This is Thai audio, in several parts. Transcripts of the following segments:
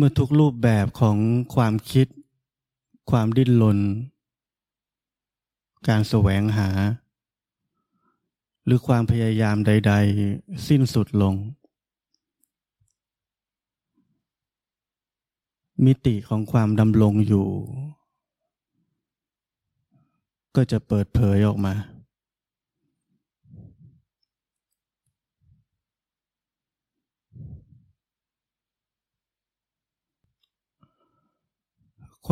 เมื่อทุกรูปแบบของความคิด ความดิ้นรนการแสวงหา หรือความพยายามใด ๆ สิ้นสุดลง มิติของความดำรงอยู่ ก็จะเปิดเผยออกมา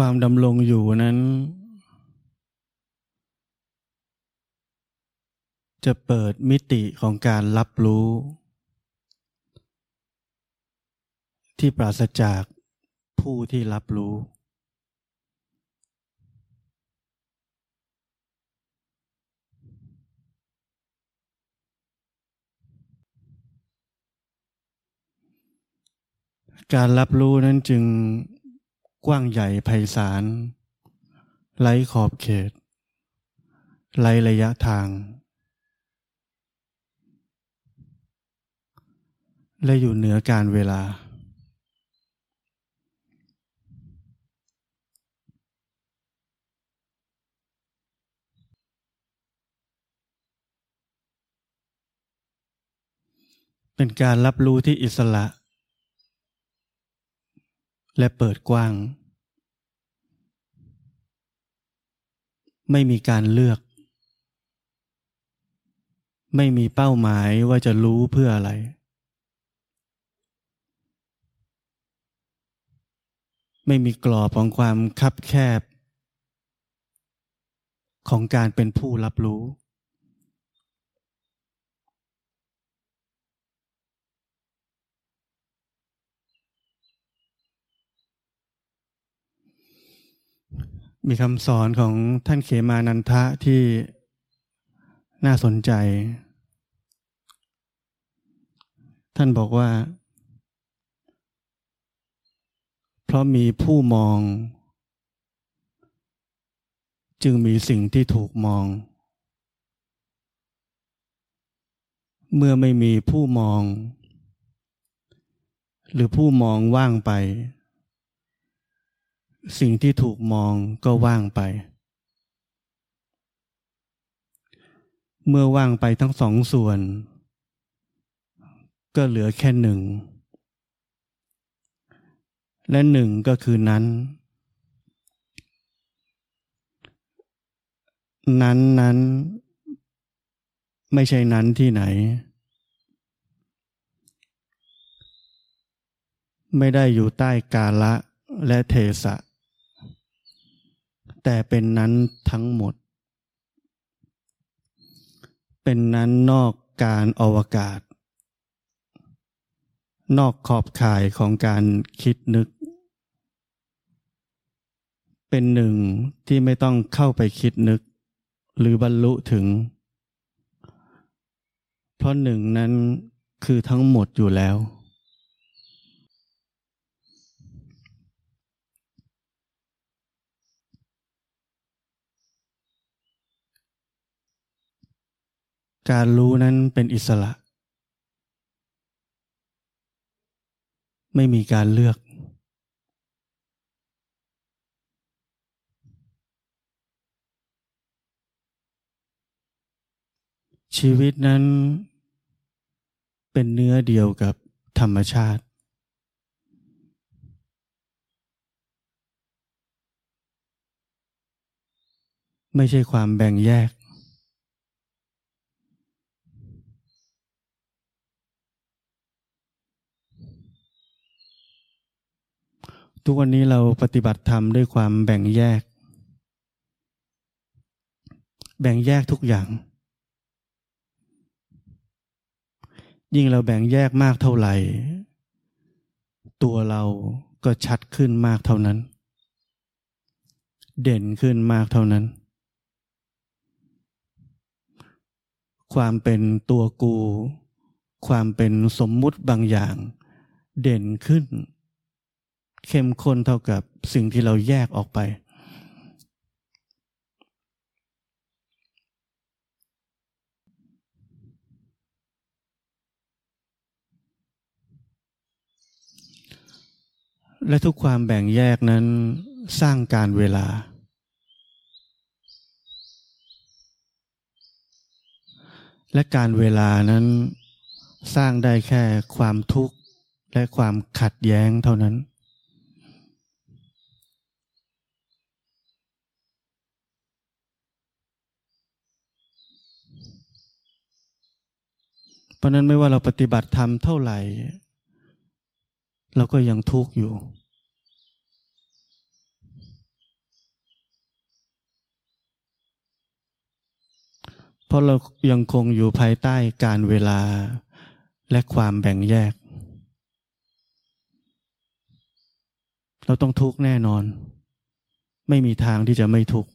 ความดำรงอยู่นั้น จะเปิดมิติของการรับรู้ ที่ปราศจากผู้ที่รับรู้ การรับรู้นั้นจึง กว้างใหญ่ไพศาลไร้ขอบเขตไร้ระยะทาง และอยู่เหนือการเวลา เป็นการรับรู้ที่อิสระ และเปิดกว้าง ไม่มีการเลือก ไม่มีเป้าหมายว่าจะรู้เพื่ออะไร ไม่มีกรอบของความคับแคบ ของการเป็นผู้รับรู้ มีคำสอนของท่านเขมานันทะที่น่าสนใจ ท่านบอกว่า เพราะมีผู้มอง จึงมีสิ่งที่ถูกมอง เมื่อไม่มีผู้มอง หรือผู้มองว่างไป สิ่งที่ถูกมองก็ว่างไป เมื่อว่างไปทั้งสองส่วน ก็เหลือแค่หนึ่ง และหนึ่งก็คือนั้น นั้นนั้นไม่ใช่นั้นที่ไหน ไม่ได้อยู่ใต้กาละและเทสะ แต่เป็นนั้นทั้งหมด เป็นนั้นนอกการอวกาศ นอกขอบข่ายของการคิดนึก เป็นหนึ่งที่ไม่ต้องเข้าไปคิดนึก หรือบรรลุถึง เพราะหนึ่งนั้นคือทั้งหมดอยู่แล้ว การรู้นั้นเป็นอิสระ ไม่มีการเลือก ชีวิตนั้นเป็นเนื้อเดียวกับธรรมชาติ ไม่ใช่ความแบ่งแยก ทุกวันนี้เราปฏิบัติธรรมด้วยความแบ่งแยก แบ่งแยกทุกอย่าง ยิ่งเราแบ่งแยกมากเท่าไหร่ ตัวเราก็ชัดขึ้นมากเท่านั้น เด่นขึ้นมากเท่านั้น ความเป็นตัวกู ความเป็นสมมุติบางอย่าง เด่นขึ้น เข้มข้นเท่ากับสิ่งที่เราแยกออกไป และทุกความแบ่งแยกนั้นสร้างการเวลา และการเวลานั้นสร้างได้แค่ความทุกข์และความขัดแย้งเท่านั้น เพราะนั้นไม่ว่าเราปฏิบัติธรรมเท่าไหร่ เราก็ยังทุกข์อยู่ เพราะเรายังคงอยู่ภายใต้การเวลาและความแบ่งแยก เราต้องทุกข์แน่นอน ไม่มีทางที่จะไม่ทุกข์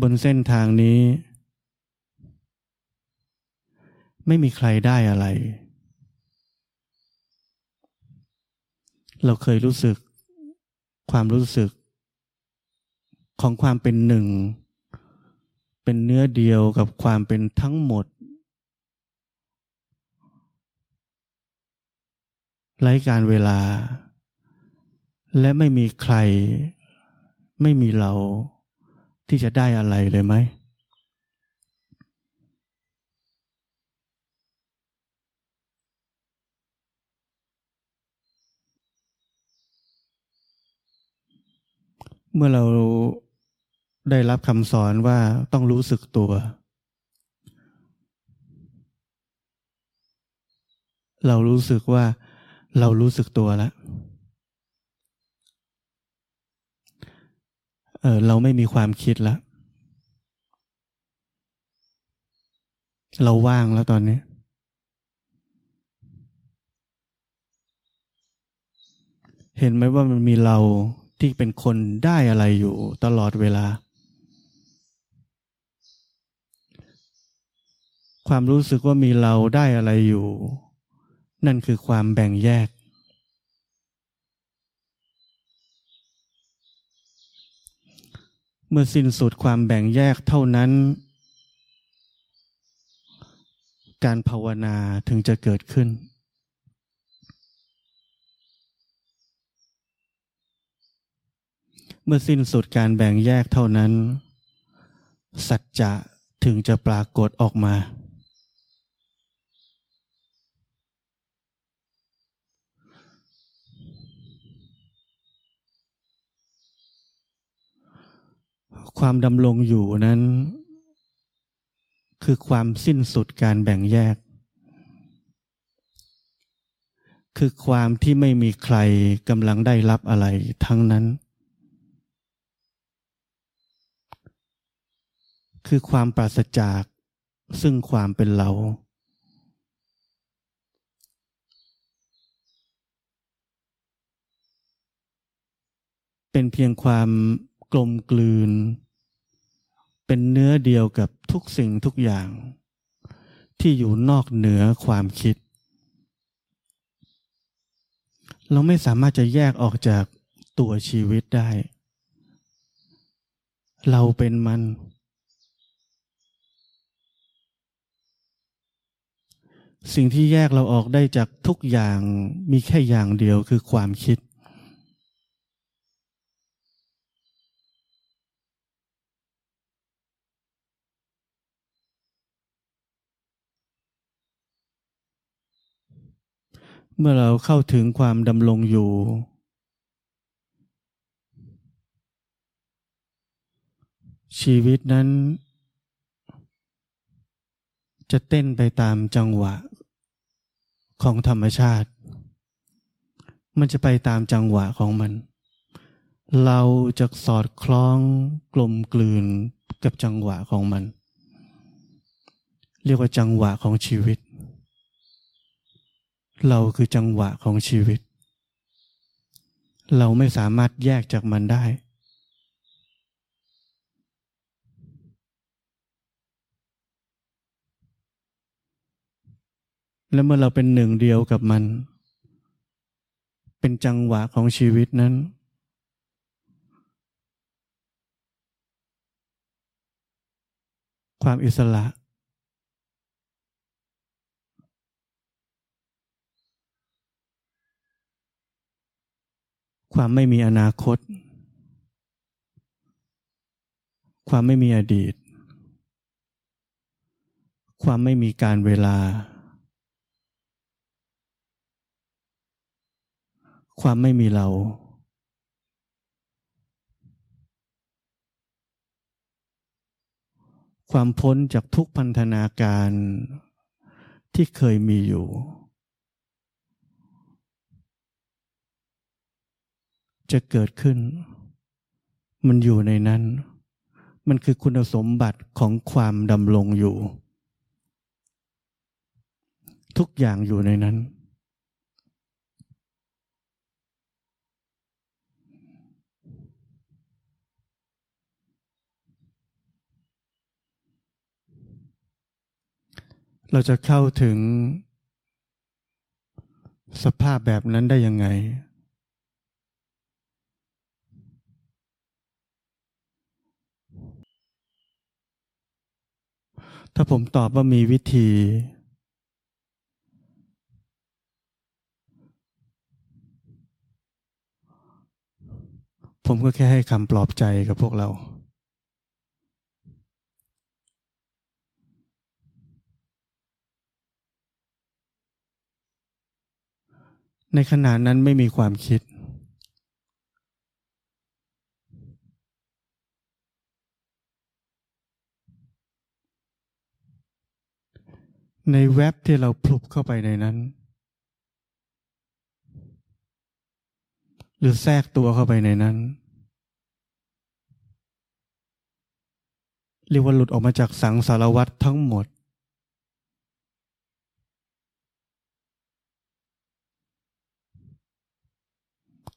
บนเส้นทางนี้ ไม่มีใครได้อะไร เราเคยรู้สึกความรู้สึก ของความเป็นหนึ่ง เป็นเนื้อเดียวกับความเป็นทั้งหมด ไร้การเวลา และไม่มีใคร ไม่มีเรา ที่จะได้อะไรเลยไหม เมื่อเราได้รับคำสอนว่าต้องรู้สึกตัว เรารู้สึกว่าเรารู้สึกตัวแล้ว เออเราไม่มีความคิดแล้ว เราว่างแล้วตอนนี้ เห็นไหมว่ามันมีเราที่เป็นคนได้อะไรอยู่ตลอดเวลา ความรู้สึกว่ามีเราได้อะไรอยู่ นั่นคือความแบ่งแยก เมื่อสิ้นสุดความแบ่งแยกเท่านั้น การภาวนาถึงจะเกิดขึ้น เมื่อสิ้นสุดการแบ่งแยกเท่านั้น สัจจะถึงจะปรากฏออกมา ความดำรงอยู่นั้น คือความสิ้นสุดการแบ่งแยก คือความที่ไม่มีใครกำลังได้รับอะไรทั้งนั้น คือความปราศจากซึ่งความเป็นเรา เป็นเพียงความ กลมกลืน เป็นเนื้อเดียวกับทุกสิ่งทุกอย่าง ที่อยู่นอกเหนือความคิด เราไม่สามารถจะแยกออกจากตัวชีวิตได้ เราเป็นมัน สิ่งที่แยกเราออกได้จากทุกอย่างมีแค่อย่างเดียวคือความคิด เมื่อเราเข้าถึงความดำรงอยู่ ชีวิตนั้น จะเต้นไปตามจังหวะของธรรมชาติ มันจะไปตามจังหวะของมัน เราจะสอดคล้องกลมกลืนกับจังหวะของมัน เรียกว่าจังหวะของชีวิต เราคือจังหวะของชีวิต เราไม่สามารถแยกจากมันได้ และเมื่อเราเป็นหนึ่งเดียวกับมัน เป็นจังหวะของชีวิตนั้น ความอิสระ ความไม่มีอนาคต ความไม่มีอดีต ความไม่มีการเวลา ความไม่มีเรา ความพ้นจากทุกพันธนาการที่เคยมีอยู่ จะเกิดขึ้น มันอยู่ในนั้น มันคือคุณสมบัติของความดำรงอยู่ ทุกอย่างอยู่ในนั้น เราจะเข้าถึงสภาพแบบนั้นได้ยังไง ถ้าผมตอบว่ามีวิธี ผมก็แค่ให้คำปลอบใจกับพวกเรา ในขณะนั้นไม่มีความคิด ในเว็บที่เราพลุบเข้าไปในนั้น หรือแทรกตัวเข้าไปในนั้น เรียกว่าหลุดออกมาจากสังสารวัตรทั้งหมด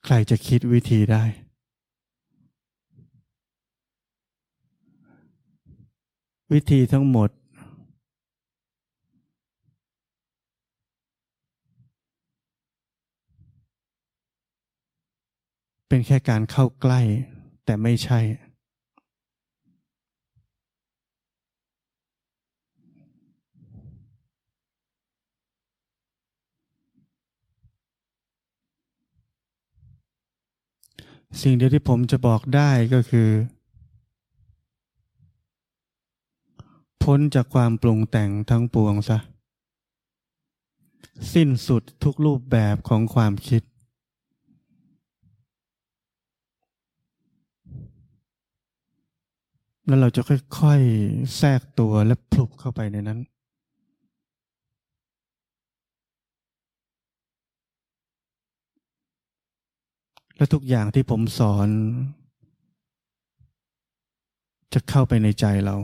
ใครจะคิดวิธีได้วิธีทั้งหมด เป็นแค่การเข้าใกล้ แต่ไม่ใช่ สิ่งเดียวที่ผมจะบอกได้ก็คือ พ้นจากความปรุงแต่งทั้งปวงซะ สิ้นสุดทุกรูปแบบของความคิด แล้วเราจะค่อยๆแทรกตัวและพลุบเข้าไปในนั้น และทุกอย่างที่ผมสอน จะเข้าไปในใจเรา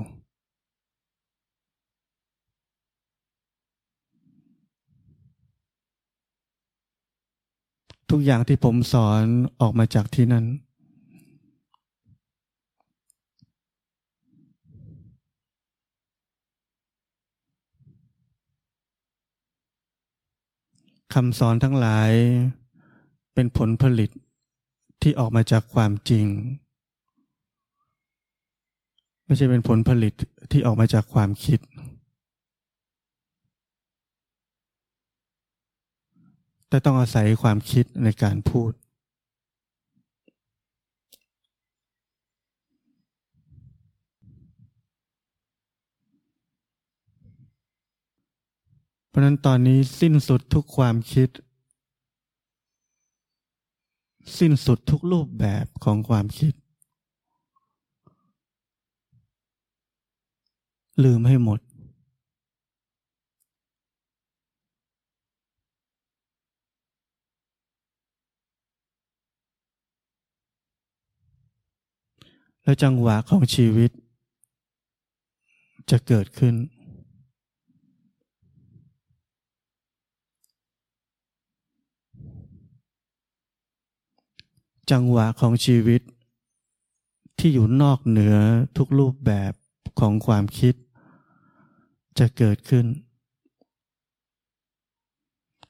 ทุกอย่างที่ผมสอนออกมาจากที่นั้น คำสอนทั้งหลายเป็นผลผลิตที่ออกมาจากความจริง ไม่ใช่เป็นผลผลิตที่ออกมาจากความคิด แต่ต้องอาศัยความคิดในการพูด ราะนั้นตอนนี้สิ้นสุดทุกความคิด สิ้นสุดทุกรูปแบบของความคิด ลืมให้หมด แล้วจังหวะของชีวิตจะเกิดขึ้น จังหวะของชีวิต ที่อยู่นอกเหนือทุกรูปแบบของความคิด จะเกิดขึ้น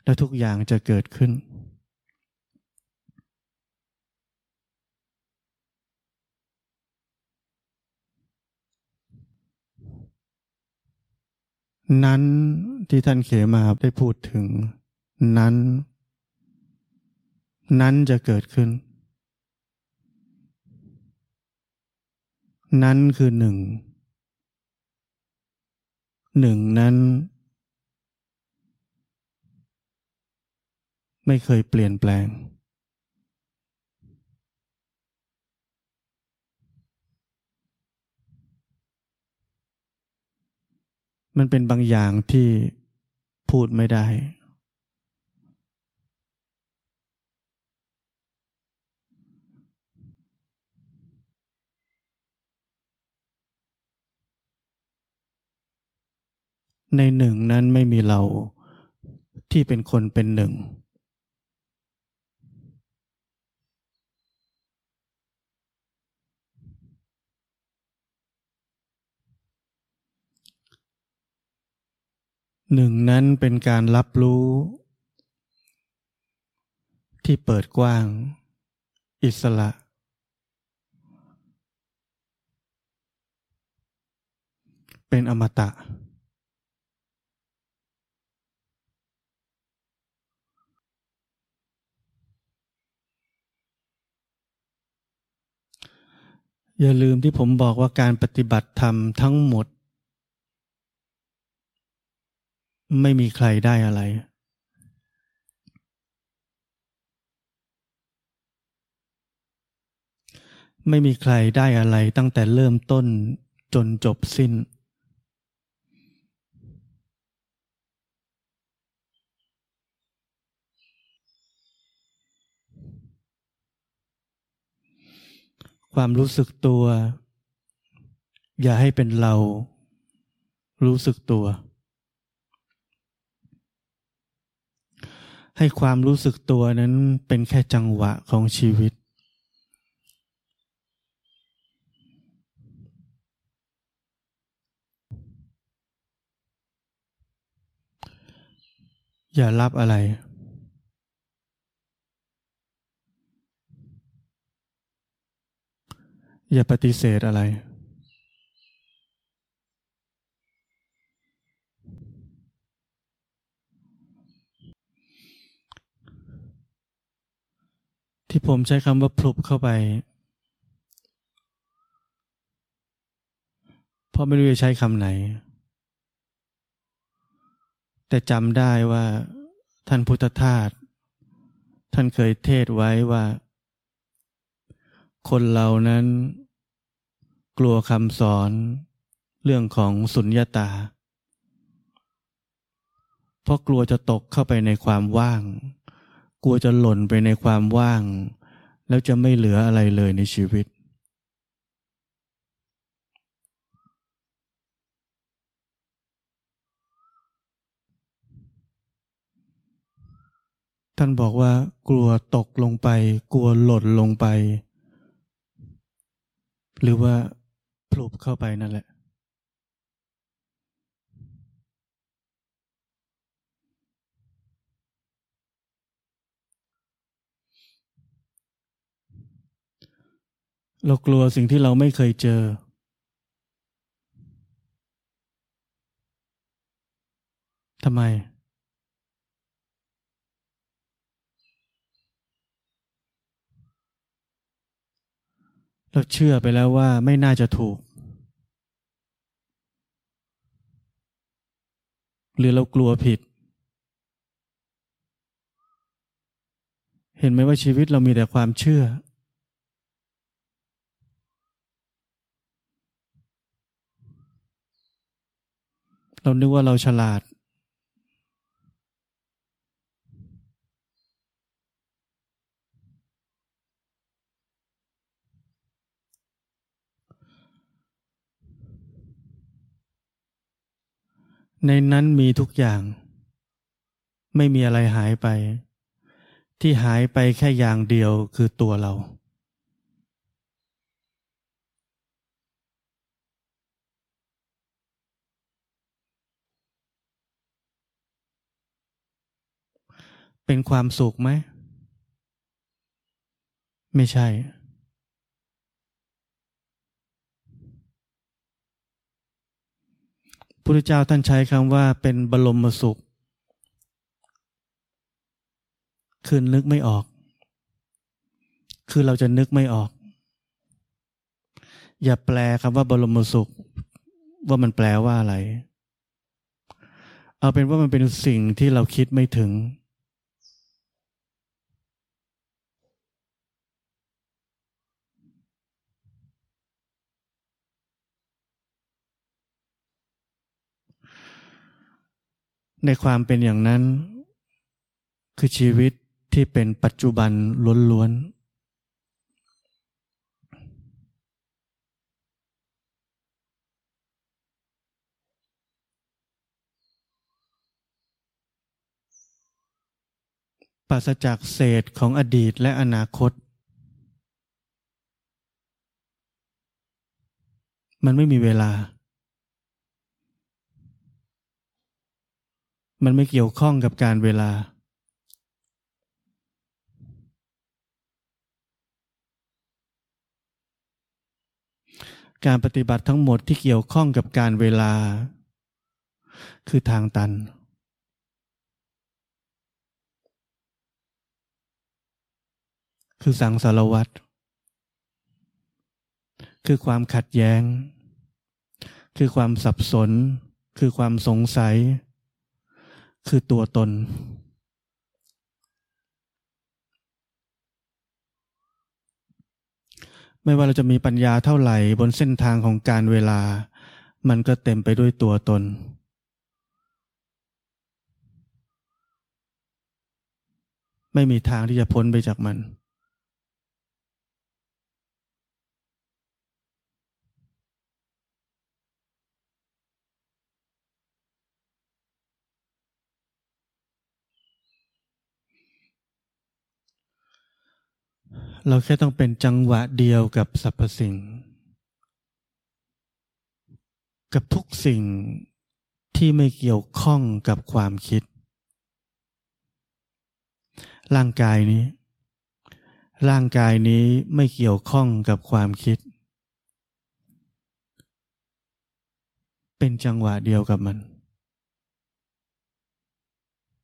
และทุกอย่างจะเกิดขึ้น นั้นที่ท่านเขมาได้พูดถึงนั้น นั้นจะเกิดขึ้น นั้นคือหนึ่ง หนึ่งนั้น ไม่เคยเปลี่ยนแปลง มันเป็นบางอย่างที่พูดไม่ได้ ในหนึ่งนั้นไม่มีเราที่เป็นคนเป็นหนึ่ง หนึ่งนั้นเป็นการรับรู้ ที่เปิดกว้าง อิสระ เป็นอมตะ อย่าลืมที่ผมบอกว่าการปฏิบัติธรรมทั้งหมด ไม่มีใครได้อะไร ไม่มีใครได้อะไรตั้งแต่เริ่มต้นจนจบสิ้น ความรู้สึกตัว อย่าให้เป็นเรา รู้สึกตัว ให้ความรู้สึกตัวนั้นเป็นแค่จังหวะของชีวิต อย่ารับอะไร อย่าปฏิเสธอะไร ที่ผมใช้คำว่าพลุบเข้าไป เพราะไม่รู้จะใช้คำไหน แต่จำได้ว่าท่านพุทธทาสท่านเคยเทศไว้ว่า คนเรานั้น กลัวคำสอนเรื่องของสุญญาตา เพราะกลัวจะตกเข้าไปในความว่าง กลัวจะหล่นไปในความว่าง แล้วจะไม่เหลืออะไรเลยในชีวิต ท่านบอกว่ากลัวตกลงไป กลัวหล่นลงไป หรือว่า พลุบเข้าไปนั่นแหละ เรากลัวสิ่งที่เราไม่เคยเจอ ทำไม เราเชื่อไปแล้วว่าไม่น่าจะถูก หรือเรากลัวผิด เห็นไหมว่าชีวิตเรามีแต่ความเชื่อ เรานึกว่าเราฉลาด ในนั้นมีทุกอย่าง ไม่มีอะไรหายไป ที่หายไปแค่อย่างเดียวคือตัวเรา เป็นความสุขไหม ไม่ใช่ พุทธเจ้าท่านใช้คำว่าเป็นบรมสุข คือนึกไม่ออก คือเราจะนึกไม่ออก อย่าแปลคำว่าบรมสุข ว่ามันแปลว่าอะไร เอาเป็นว่ามันเป็นสิ่งที่เราคิดไม่ถึง ในความเป็นอย่างนั้น คือชีวิตที่เป็นปัจจุบันล้วนๆปราศจากเศษของอดีตและอนาคต มันไม่มีเวลา มันไม่เกี่ยวข้องกับการเวลา การปฏิบัติทั้งหมดที่เกี่ยวข้องกับการเวลา คือทางตัน คือสังสารวัตรคือความขัดแย้ง คือความสับสน คือความสงสัย คือตัวตน ไม่ว่าเราจะมีปัญญาเท่าไหร่บนเส้นทางของการเวลา มันก็เต็มไปด้วยตัวตน ไม่มีทางที่จะพ้นไปจากมัน เราแค่ต้องเป็นจังหวะเดียวกับสรรพสิ่ง กับทุกสิ่งที่ไม่เกี่ยวข้องกับความคิด ร่างกายนี้ ร่างกายนี้ไม่เกี่ยวข้องกับความคิด เป็นจังหวะเดียวกับมัน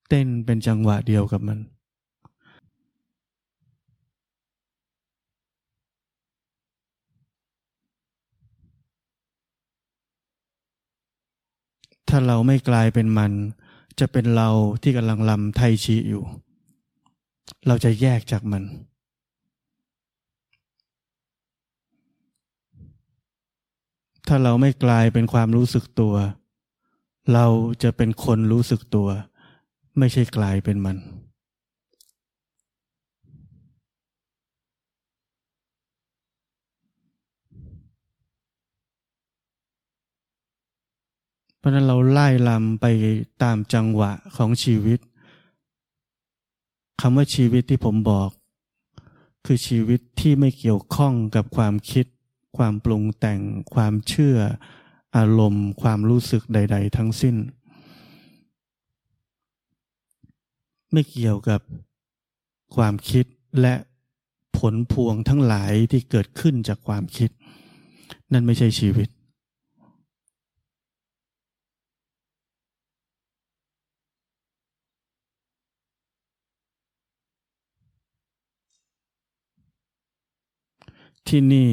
เต้นเป็นจังหวะเดียวกับมัน ถ้าเราไม่กลายเป็นมัน จะเป็นเราที่กำลังลำไทชีอยู่ เราจะแยกจากมัน ถ้าเราไม่กลายเป็นความรู้สึกตัว เราจะเป็นคนรู้สึกตัว ไม่ใช่กลายเป็นมัน ราะนั้นเราไล่ลำไปตามจังหวะของชีวิตคำว่าชีวิตที่ผมบอก คือชีวิตที่ไม่เกี่ยวข้องกับความคิด ความปรุงแต่ง ความเชื่อ อารมณ์ ความรู้สึกใด ๆ ทั้งสิ้น ไม่เกี่ยวกับความคิดและผลพวงทั้งหลายที่เกิดขึ้นจากความคิด นั่นไม่ใช่ชีวิต ที่นี่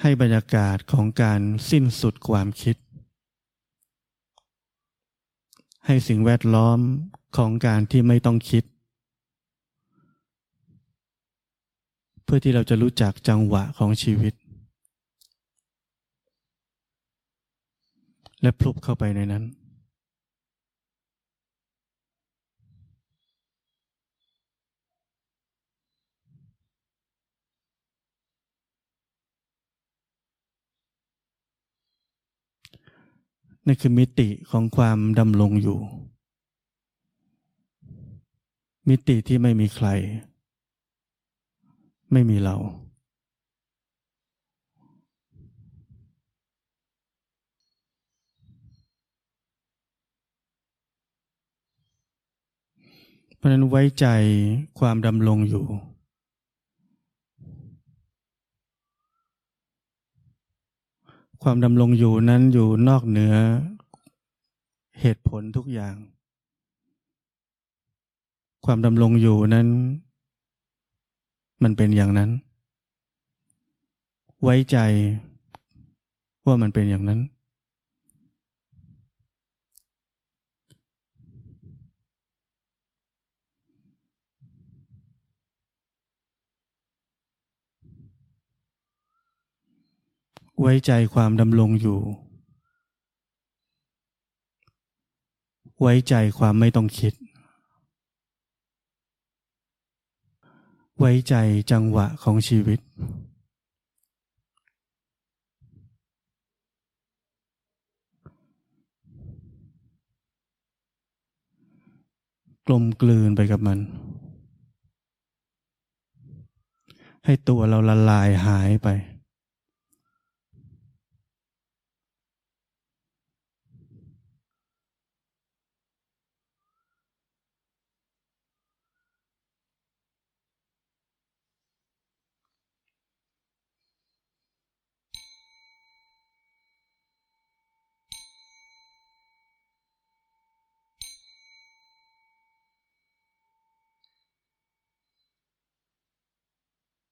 ให้บรรยากาศของการสิ้นสุดความคิด ให้สิ่งแวดล้อมของการที่ไม่ต้องคิด เพื่อที่เราจะรู้จักจังหวะของชีวิต และพลุบเข้าไปในนั้น นั่นคือมิติของความดำรงอยู่ มิติที่ไม่มีใคร ไม่มีเรา เพราะนั้นไว้ใจความดำรงอยู่ ความดำรงอยู่นั้นอยู่นอกเหนือเหตุผลทุกอย่าง ความดำรงอยู่นั้น มันเป็นอย่างนั้น ไว้ใจว่ามันเป็นอย่างนั้น ไว้ใจความดำรงอยู่ ไว้ใจความไม่ต้องคิด ไว้ใจจังหวะของชีวิต กลมกลืนไปกับมัน ให้ตัวเราละลายหายไป